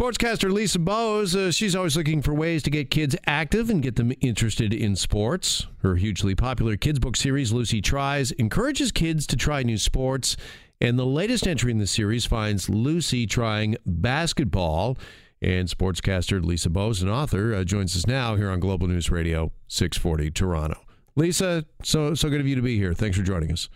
Sportscaster Lisa Bowes, uh, she's always looking for ways to get kids active and get them interested in sports. Her hugely popular kids book series, Lucy Tries, encourages kids to try new sports. And the latest entry in the series finds Lucy trying basketball. And sportscaster Lisa Bowes, an author, uh, joins us now here on Global News Radio 640 Toronto. Lisa, so so good of you to be here. Thanks for joining us.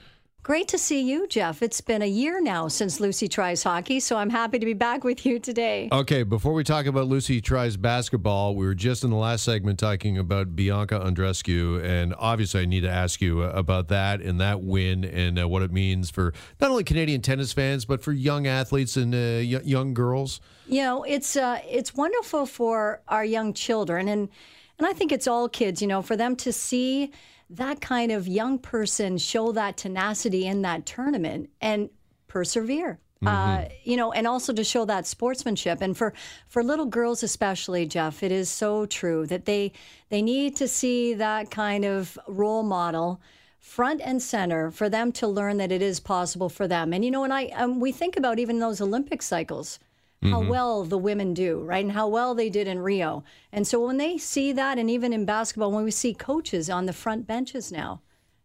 Great to see you, Jeff. It's been a year now since Lucy tries hockey, so I'm happy to be back with you today. Okay, before we talk about Lucy tries basketball, we were just in the last segment talking about Bianca Andreescu, and obviously I need to ask you about that and that win and uh, what it means for not only Canadian tennis fans but for young athletes and uh, y- young girls. You know, it's uh, it's wonderful for our young children, and and I think it's all kids. You know, for them to see that kind of young person show that tenacity in that tournament and persevere. Uh, mm-hmm. Uh, you know, and also to show that sportsmanship, and for for little girls especially, Jeff, it is so true that they they need to see that kind of role model front and center for them to learn that it is possible for them. And you know, and I um, we think about even those Olympic cycles how mm-hmm. well the women do, right? And how well they did in Rio. And so when they see that, and even in basketball, when we see coaches on the front benches now,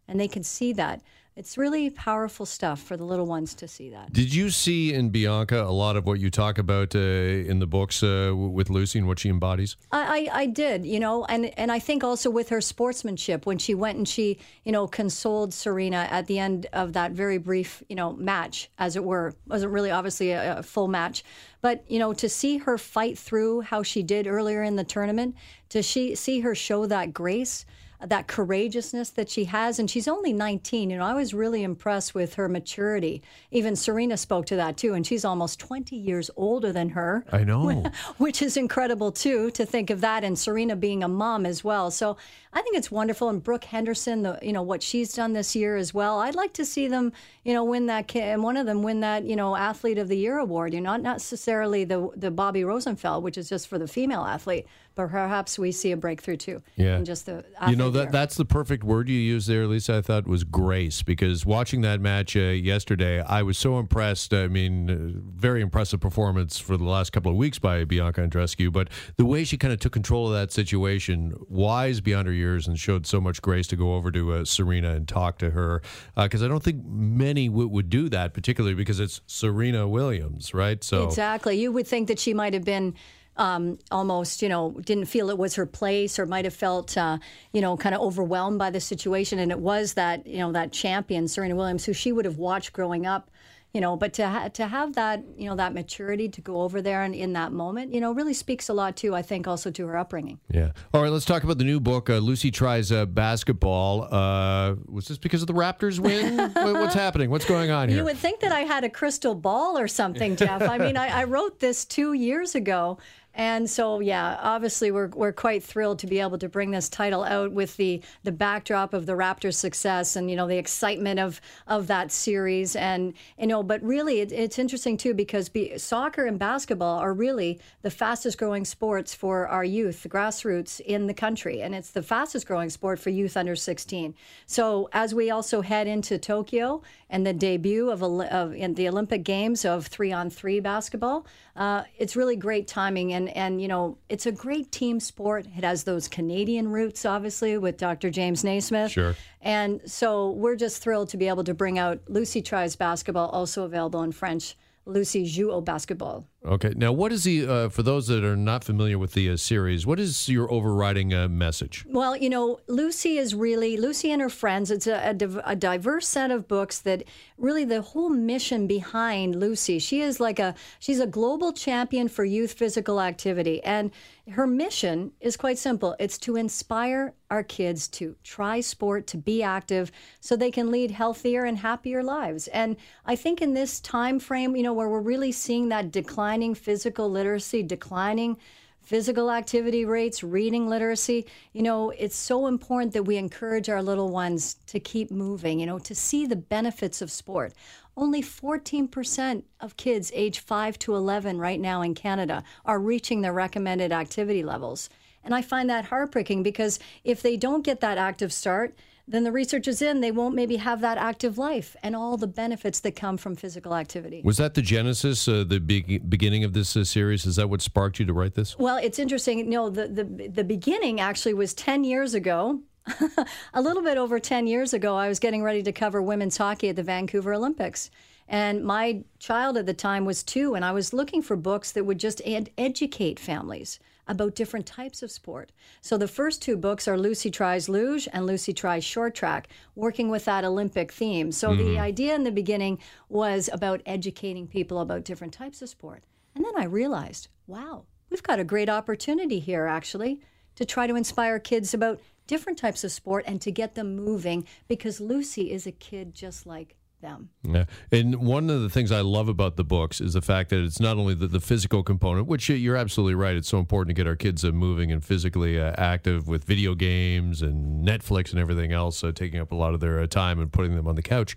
and they can see that, it's really powerful stuff for the little ones to see that. Did you see in Bianca a lot of what you talk about uh, in the books uh, with Lucy and what she embodies? I, I, I, did, you know, and, and I think also with her sportsmanship when she went and she, you know, consoled Serena at the end of that very brief, you know, match, as it were. It wasn't really obviously a, a full match, but you know, to see her fight through how she did earlier in the tournament, to she, see her show that grace that courageousness that she has. And she's only 19. You know, I was really impressed with her maturity. Even Serena spoke to that too. And she's almost 20 years older than her. I know. Which is incredible too, to think of that. And Serena being a mom as well. So I think it's wonderful. And Brooke Henderson, the, you know, what she's done this year as well. I'd like to see them, you know, win that, and one of them win that, you know, Athlete of the Year award. You know, not necessarily the, the Bobbie Rosenfeld, which is just for the female athlete, but perhaps we see a breakthrough too. Yeah. Just the you know that that's the perfect word you used there, Lisa. I thought was grace because watching that match uh, yesterday, I was so impressed. I mean, uh, very impressive performance for the last couple of weeks by Bianca Andreescu, but the way she kind of took control of that situation, wise beyond her years, and showed so much grace to go over to uh, Serena and talk to her because uh, I don't think many w- would do that, particularly because it's Serena Williams, right? So exactly, you would think that she might have been um, almost, you know, didn't feel it was her place or might have felt, uh, you know, kind of overwhelmed by the situation. And it was that, you know, that champion, Serena Williams, who she would have watched growing up you know. But to ha- to have that you know that maturity to go over there and in that moment you know really speaks a lot too i think also to her upbringing. Yeah. All right let's talk about the new book uh, lucy tries uh, basketball. Uh, was this because of the raptors win? What's happening? What's going on here? you would think that i had a crystal ball or something jeff. I mean I, I wrote this two years ago and so, yeah, obviously, we're, we're quite thrilled to be able to bring this title out with the, the backdrop of the Raptors' success and, you know, the excitement of, of that series. And, you know, but really, it, it's interesting, too, because be, soccer and basketball are really the fastest growing sports for our youth, the grassroots in the country. And it's the fastest growing sport for youth under 16. So, as we also head into Tokyo and the debut of, of in the Olympic Games of three on three basketball, uh, it's really great timing. And, and, you know, it's a great team sport. It has those Canadian roots, obviously, with Dr. James Naismith. Sure. And so we're just thrilled to be able to bring out Lucy Tries Basketball, also available in French. Lucy joue basketball. Okay. Now, what is the, uh, for those that are not familiar with the uh, series, what is your overriding uh, message? Well, you know, Lucy is really, Lucy and her friends, it's a, a, a, diverse set of books that really the whole mission behind Lucy, she is like a, she's a global champion for youth physical activity. And her mission is quite simple it's to inspire our kids to try sport, to be active, so they can lead healthier and happier lives. And I think in this time frame, you know, where we're really seeing that declining physical literacy, declining physical activity rates, reading literacy. You know, it's so important that we encourage our little ones to keep moving, you know, to see the benefits of sport. Only 14% of kids age 5 to 11 right now in Canada are reaching their recommended activity levels. And I find that heartbreaking because if they don't get that active start, then the research is in, they won't maybe have that active life and all the benefits that come from physical activity. Was that the genesis, uh, the be- beginning of this uh, series? Is that what sparked you to write this? Well, it's interesting. No, the, the, the beginning actually was 10 years ago. a little bit over 10 years ago, I was getting ready to cover women's hockey at the Vancouver Olympics. And my child at the time was two, and I was looking for books that would just ed- educate families about different types of sport. So the first two books are Lucy Tries Luge and Lucy Tries Short Track, working with that Olympic theme. So mm-hmm. the idea in the beginning was about educating people about different types of sport. And then I realized, wow, we've got a great opportunity here actually to try to inspire kids about different types of sport and to get them moving because Lucy is a kid just like them. Yeah. And one of the things I love about the books is the fact that it's not only the, the physical component, which you're absolutely right. It's so important to get our kids uh, moving and physically uh, active with video games and Netflix and everything else, uh, taking up a lot of their uh, time and putting them on the couch.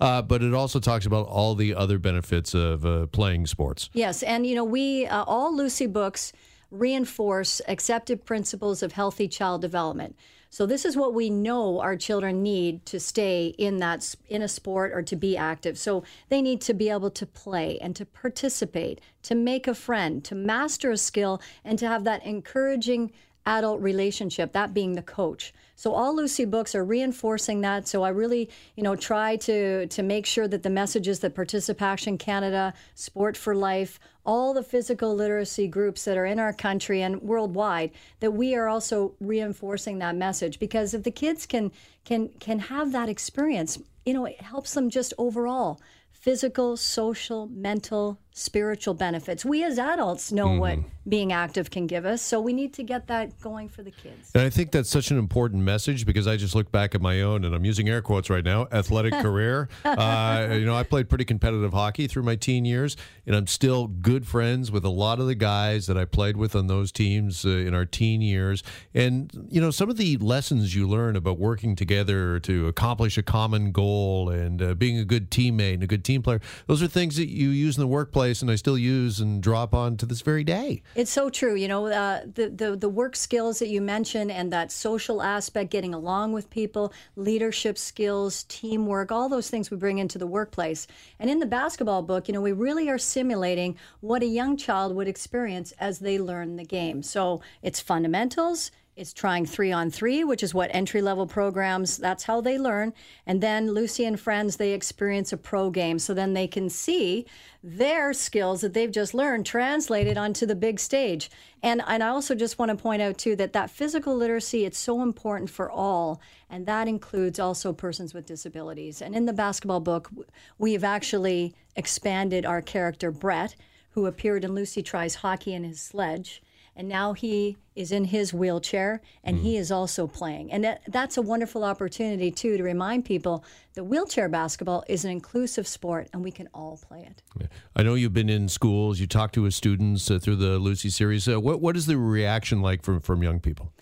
Uh, but it also talks about all the other benefits of uh, playing sports. Yes. And, you know, we, all Lucy books reinforce accepted principles of healthy child development. So this is what we know our children need to stay in that in a sport or to be active. So they need to be able to play and to participate, to make a friend, to master a skill and to have that encouraging adult relationship, that being the coach. So all Lucy books are reinforcing that. So I really, you know, try to to make sure that the messages that ParticipACTION Canada, Sport for Life, all the physical literacy groups that are in our country and worldwide, that we are also reinforcing that message because if the kids can can can have that experience, you know, it helps them just overall physical, social, mental, spiritual benefits. We as adults know mm-hmm. what being active can give us, so we need to get that going for the kids. And I think that's such an important message because I just look back at my own, and I'm using air quotes right now, athletic career. Uh, you know, I played pretty competitive hockey through my teen years, and I'm still good friends with a lot of the guys that I played with on those teams uh, in our teen years. And you know, some of the lessons you learn about working together to accomplish a common goal and uh, being a good teammate and a good team player, those are things that you use in the workplace and I still use and drop on to this very day. It's so true. You know, uh, the, the, the work skills that you mentioned and that social aspect, getting along with people, leadership skills, teamwork, all those things we bring into the workplace. And in the basketball book, you know, we really are simulating what a young child would experience as they learn the game. So it's fundamentals it's trying three on three, which is what entry level programs, that's how they learn. And then Lucy and friends, they experience a pro game. So then they can see their skills that they've just learned translated onto the big stage. And, and I also just want to point out, too, that that physical literacy, it's so important for all. And that includes also persons with disabilities. And in the basketball book, we have actually expanded our character, Brett, who appeared in Lucy Tries Hockey in his sledge and now he is in his wheelchair and mm. he is also playing. And that, that's a wonderful opportunity, too, to remind people that wheelchair basketball is an inclusive sport and we can all play it. Yeah. I know you've been in schools, you talk to students uh, through the Lucy series. Uh, what, what is the reaction like from, from young people?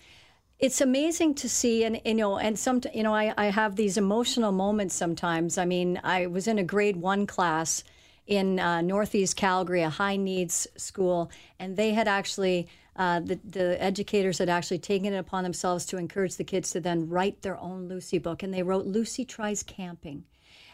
it's amazing to see and you know and some you know I, I have these emotional moments sometimes i mean i was in a grade one class in uh, northeast calgary a high needs school and they had actually uh, the, the educators had actually taken it upon themselves to encourage the kids to then write their own Lucy book. And they wrote Lucy Tries Camping.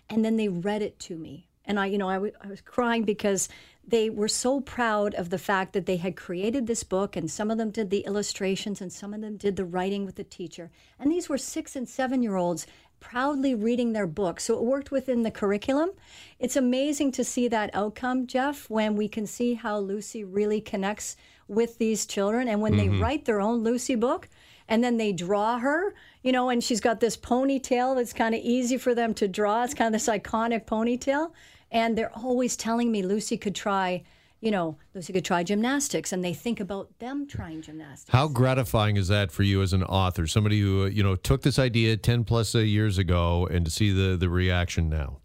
And then they read it to me. And I, you know, I, w- I was crying because they were so proud of the fact that they had created this book, and some of them did the illustrations, and some of them did the writing with the teacher. And these were six and seven year olds proudly reading their book. So it worked within the curriculum. It's amazing to see that outcome, Jeff, when we can see how Lucy really connects with these children. And when mm-hmm. they write their own Lucy book, and then they draw her, you know, and she's got this ponytail that's kind of easy for them to draw. It's kind of this iconic ponytail. And they're always telling me Lucy could try you know, Lucy could try gymnastics, and they think about them trying gymnastics. How gratifying is that for you as an author, somebody who you know took this idea ten plus years ago, and to see the the reaction now?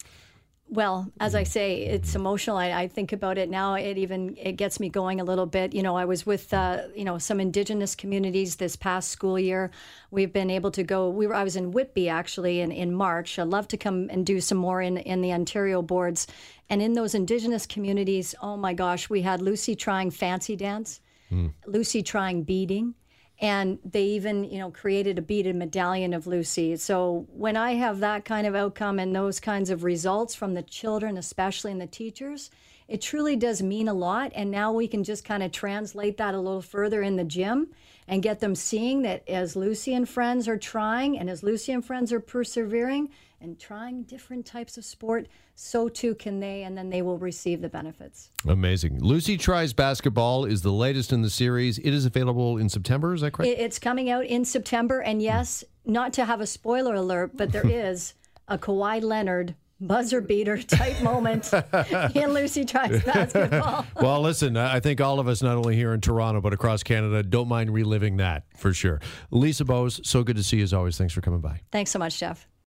Well, as I say, it's emotional. I, I, think about it now. It even it gets me going a little bit. You know, I was with uh, you know some Indigenous communities this past school year. We've been able to go. We were. I was in Whitby actually in, in March. I'd love to come and do some more in in the Ontario boards. And in those Indigenous communities, oh my gosh, we had Lucy trying fancy dance, mm. Lucy trying beading, and they even you know created a beaded medallion of lucy. So when i have that kind of outcome and those kinds of results from the children especially and the teachers it truly does mean a lot. And now we can just kind of translate that a little further in the gym and get them seeing that as lucy and friends are trying and as lucy and friends are persevering and trying different types of sport, so too can they, and then they will receive the benefits. Amazing. Lucy Tries Basketball is the latest in the series. It is available in September, is that correct? It's coming out in September, and hmm. yes, not to have a spoiler alert, but there is a Kawhi Leonard buzzer beater type moment in Lucy Tries Basketball. well, listen, I think all of us, not only here in Toronto, but across Canada, don't mind reliving that for sure. Lisa Bowes, so good to see you as always. Thanks for coming by. Thanks so much, Jeff.